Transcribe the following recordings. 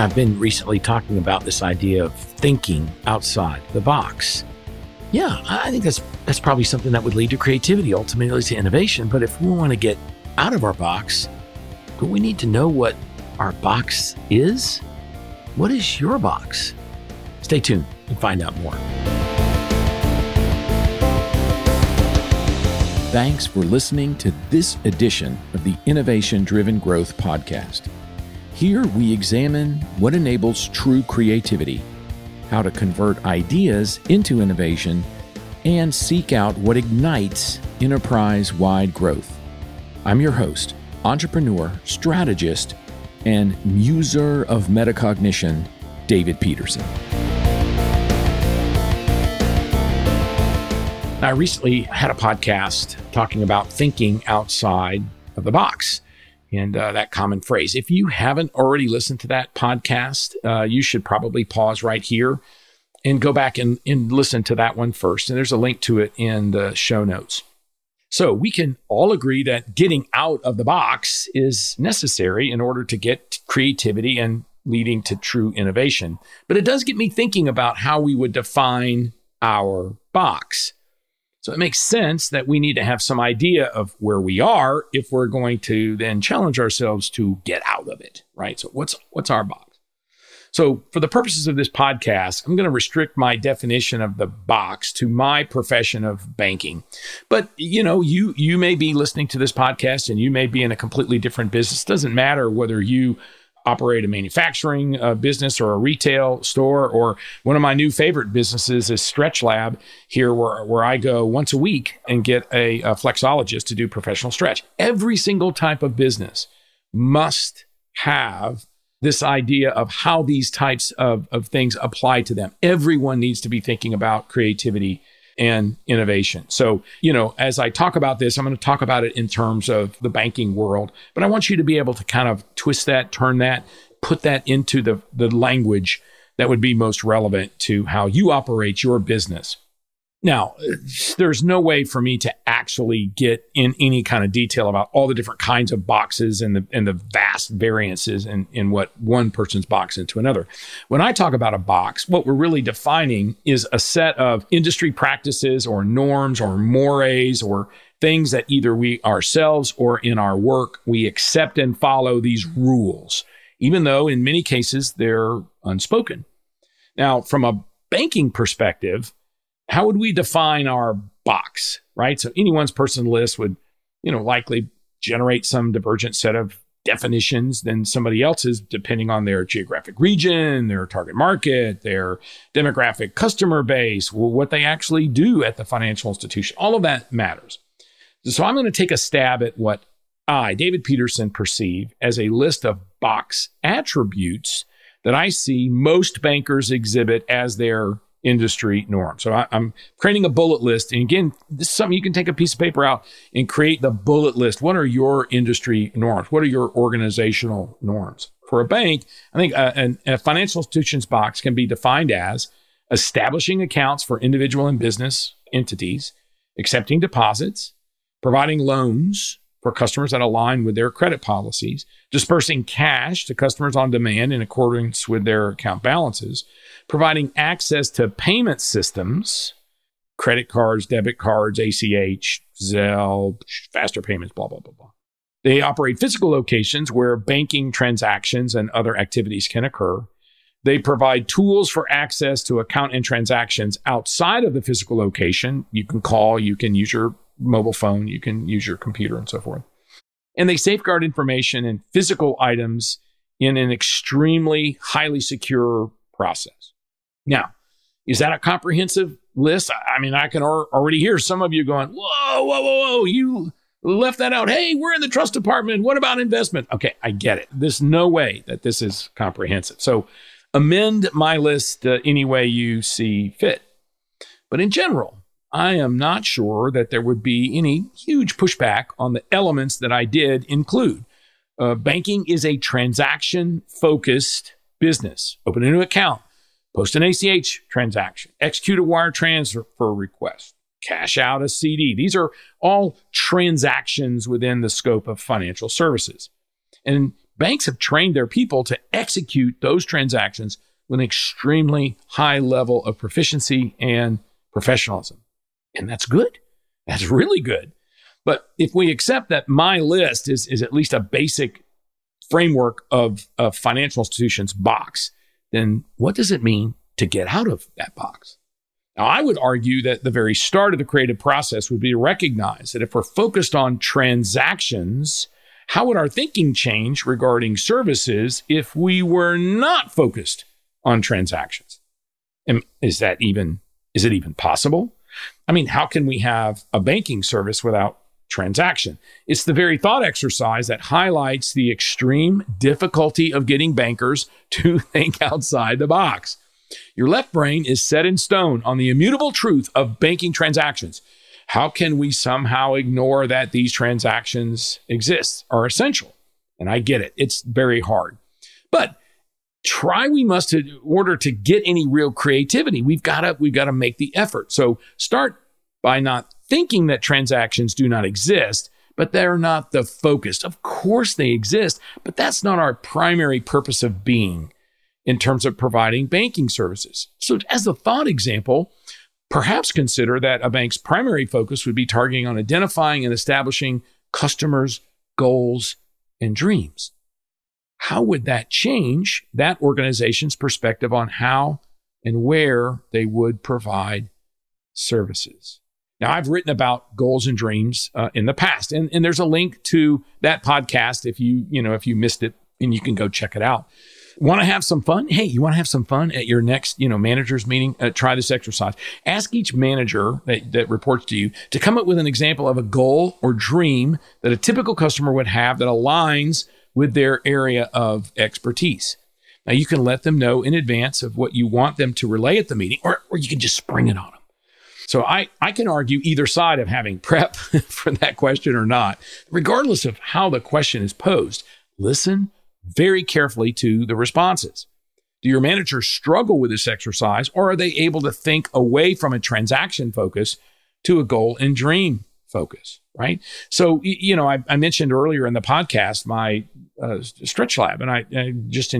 I've been recently talking about this idea of thinking outside the box. Yeah, I think that's that's probably something that would lead to creativity, ultimately to innovation. But if we want to get out of our box, do we need to know what our box is? What is your box? Stay tuned and find out more. Thanks for listening to this edition of the Innovation Driven Growth Podcast. Here we examine what enables true creativity, how to convert ideas into innovation, and seek out what ignites enterprise wide growth. I'm your host, entrepreneur, strategist, and muser of metacognition, David Peterson. I recently had a podcast talking about thinking outside of the box and uh, that common phrase. If you haven't already listened to that podcast, uh, you should probably pause right here and go back and, and listen to that one first. And there's a link to it in the show notes. So we can all agree that getting out of the box is necessary in order to get creativity and leading to true innovation. But it does get me thinking about how we would define our box. So it makes sense that we need to have some idea of where we are if we're going to then challenge ourselves to get out of it, right? So what's what's our box? So for the purposes of this podcast, I'm going to restrict my definition of the box to my profession of banking. But you know, you you may be listening to this podcast and you may be in a completely different business. It doesn't matter whether you operate a manufacturing uh, business or a retail store or one of my new favorite businesses is stretch lab here where, where i go once a week and get a, a flexologist to do professional stretch. Every single type of business must have this idea of how these types of, of things apply to them. Everyone needs to be thinking about creativity and innovation. So, you know, as I talk about this, I'm going to talk about it in terms of the banking world, but I want you to be able to kind of twist that, turn that, put that into the, the language that would be most relevant to how you operate your business. Now, there's no way for me to actually get in any kind of detail about all the different kinds of boxes and the and the vast variances in, in what one person's box into another. When I talk about a box, what we're really defining is a set of industry practices or norms or mores or things that either we ourselves or in our work we accept and follow these rules, even though in many cases they're unspoken. Now, from a banking perspective, how would we define our box, right? So anyone's person list would, you know, likely generate some divergent set of definitions than somebody else's, depending on their geographic region, their target market, their demographic customer base, what they actually do at the financial institution. All of that matters. So I'm going to take a stab at what I, David Peterson, perceive as a list of box attributes that I see most bankers exhibit as their industry norm. So I, am creating a bullet list. And again, this is something you can take a piece of paper out and create the bullet list. What are your industry norms? What are your organizational norms? For a bank, I think uh, a, a, a financial institution's box can be defined as establishing accounts for individual and business entities, accepting deposits, providing loans for customers that align with their credit policies, dispersing cash to customers on demand in accordance with their account balances, providing access to payment systems, credit cards, debit cards, ACH, Zelle, faster payments, blah, blah, blah, blah. They operate physical locations where banking transactions and other activities can occur. They provide tools for access to account and transactions outside of the physical location. You can call, you can use your mobile phone, you can use your computer, and so forth. And they safeguard information and physical items in an extremely highly secure process. Now, is that a comprehensive list? I mean, I can already hear some of you going, whoa, whoa, whoa, whoa, you left that out. Hey, we're in the trust department. What about investment? Okay, I get it. There's no way that this is comprehensive. So amend my list uh, any way you see fit. But in general, I am not sure that there would be any huge pushback on the elements that I did include. Uh, banking is a transaction focused business. Open a new account, post an ACH transaction, execute a wire transfer request, cash out a CD. These are all transactions within the scope of financial services. And banks have trained their people to execute those transactions with an extremely high level of proficiency and professionalism. And that's good. That's really good. But if we accept that my list is, is at least a basic framework of a financial institution's box, then what does it mean to get out of that box? Now, I would argue that the very start of the creative process would be to recognize that if we're focused on transactions, how would our thinking change regarding services if we were not focused on transactions? And is that even is it even possible? I mean, how can we have a banking service without transaction? It's the very thought exercise that highlights the extreme difficulty of getting bankers to think outside the box. Your left brain is set in stone on the immutable truth of banking transactions. How can we somehow ignore that these transactions exist, are essential? And I get it, it's very hard. But try we must in order to get any real creativity. We've got to we've got to make the effort. So start by not thinking that transactions do not exist but they're not the focus. Of course they exist but that's not our primary purpose of being in terms of providing banking services. So as a thought example perhaps consider that a bank's primary focus would be targeting on identifying and establishing customers goals and dreams how would that change that organization's perspective on how and where they would provide services? Now, I've written about goals and dreams uh, in the past, and, and there's a link to that podcast if you you know if you missed it, and you can go check it out. Want to have some fun? Hey, you want to have some fun at your next, you know, managers meeting? Uh, try this exercise. Ask each manager that, that reports to you to come up with an example of a goal or dream that a typical customer would have that aligns with their area of expertise. Now, you can let them know in advance of what you want them to relay at the meeting, or, or you can just spring it on them. So I, I can argue either side of having prep for that question or not. Regardless of how the question is posed, listen very carefully to the responses. Do your managers struggle with this exercise, or are they able to think away from a transaction focus to a goal and dream focus? Right. So, you know, I, I mentioned earlier in the podcast my uh, stretch lab, and I, I just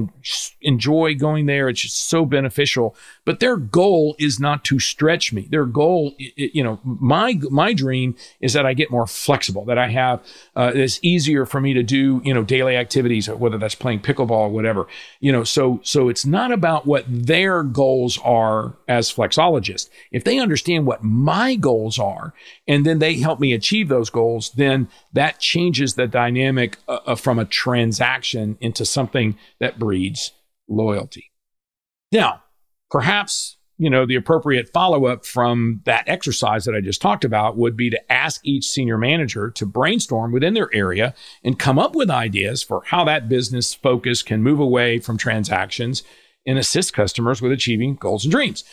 enjoy going there. It's just so beneficial. But their goal is not to stretch me. Their goal, you know, my my dream is that I get more flexible. That I have uh, it's easier for me to do, you know, daily activities, whether that's playing pickleball or whatever. You know, so so it's not about what their goals are as flexologists. If they understand what my goals are, and then they help me achieve those goals, then that changes the dynamic uh, uh from a transaction into something that breeds loyalty. Now, perhaps, you know, the appropriate follow up from that exercise that I just talked about would be to ask each senior manager to brainstorm within their area and come up with ideas for how that business focus can move away from transactions and assist customers with achieving goals and dreams.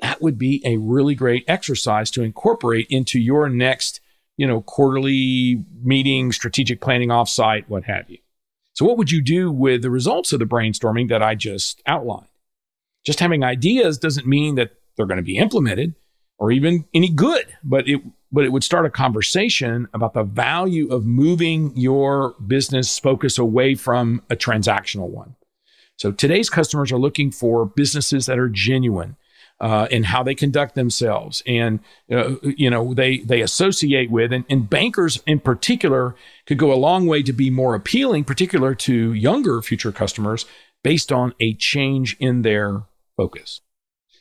That would be a really great exercise to incorporate into your next, you know, quarterly meeting, strategic planning offsite, what have you. So, what would you do with the results of the brainstorming that I just outlined? Just having ideas doesn't mean that they're going to be implemented or even any good, but it but it would start a conversation about the value of moving your business focus away from a transactional one. So today's customers are looking for businesses that are genuine, uh, and how they conduct themselves, and uh, you know they they associate with, and, and bankers in particular could go a long way to be more appealing, particular to younger future customers, based on a change in their focus.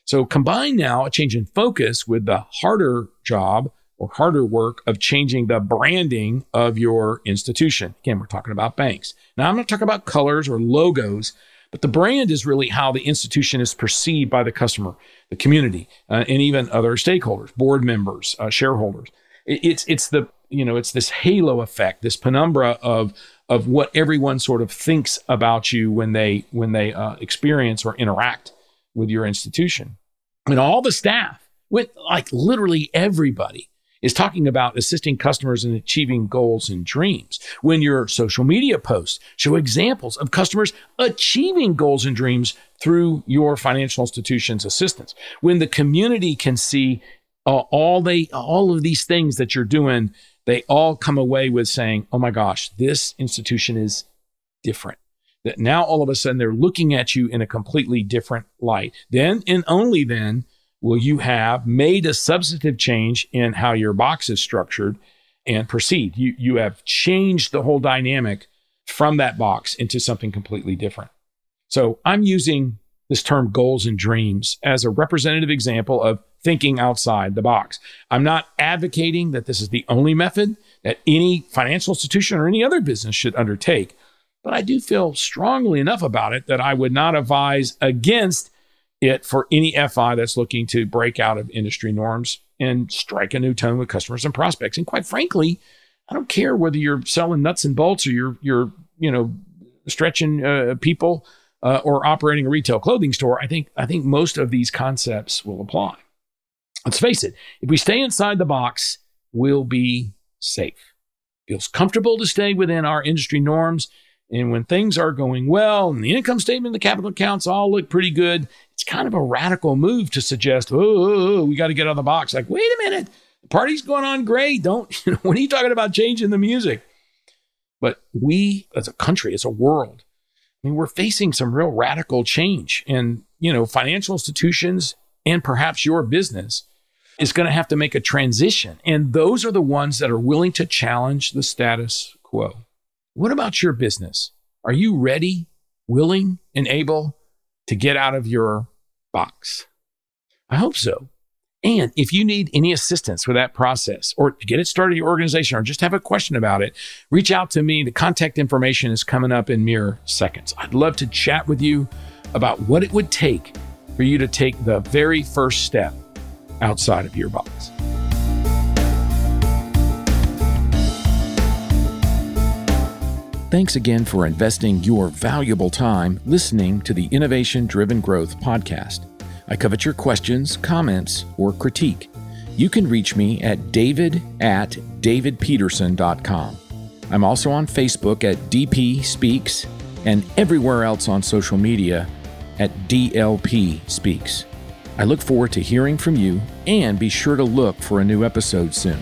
So combine now a change in focus with the harder job or harder work of changing the branding of your institution. Again, we're talking about banks. Now, I'm not talking about colors or logos. But the brand is really how the institution is perceived by the customer, the community, uh, and even other stakeholders, board members, uh, shareholders. It, it's it's the you know it's this halo effect, this penumbra of of what everyone sort of thinks about you when they when they uh, experience or interact with your institution. And all the staff, with like literally everybody, is talking about assisting customers in achieving goals and dreams. When your social media posts show examples of customers achieving goals and dreams through your financial institution's assistance. When the community can see uh, all they all of these things that you're doing, they all come away with saying, "Oh my gosh, this institution is different. that now all of a sudden they're looking at you in a completely different light. Then and only then will you have made a substantive change in how your box is structured and proceed. You, you have changed the whole dynamic from that box into something completely different. So I'm using this term goals and dreams as a representative example of thinking outside the box. I'm not advocating that this is the only method that any financial institution or any other business should undertake, but I do feel strongly enough about it that I would not advise against it for any FI that's looking to break out of industry norms and strike a new tone with customers and prospects. And quite frankly, I don't care whether you're selling nuts and bolts or you're you're you know stretching uh, people uh, or operating a retail clothing store. I think I think most of these concepts will apply. Let's face it: if we stay inside the box, we'll be safe. Feels comfortable to stay within our industry norms. And when things are going well and the income statement, the capital accounts all look pretty good, it's kind of a radical move to suggest, oh, oh, oh we got to get out of the box. Like, wait a minute, the party's going on great. Don't, you know, when are you talking about changing the music? But we as a country, as a world, I mean, we're facing some real radical change. And, you know, financial institutions and perhaps your business is going to have to make a transition. And those are the ones that are willing to challenge the status quo. What about your business? Are you ready, willing, and able to get out of your box? I hope so. And if you need any assistance with that process or to get it started in your organization or just have a question about it, reach out to me. The contact information is coming up in mere seconds. I'd love to chat with you about what it would take for you to take the very first step outside of your box. Thanks again for investing your valuable time listening to the Innovation Driven Growth podcast. I covet your questions, comments, or critique. You can reach me at david at davidpeterson.com. I'm also on Facebook at DP Speaks and everywhere else on social media at DLP Speaks. I look forward to hearing from you and be sure to look for a new episode soon.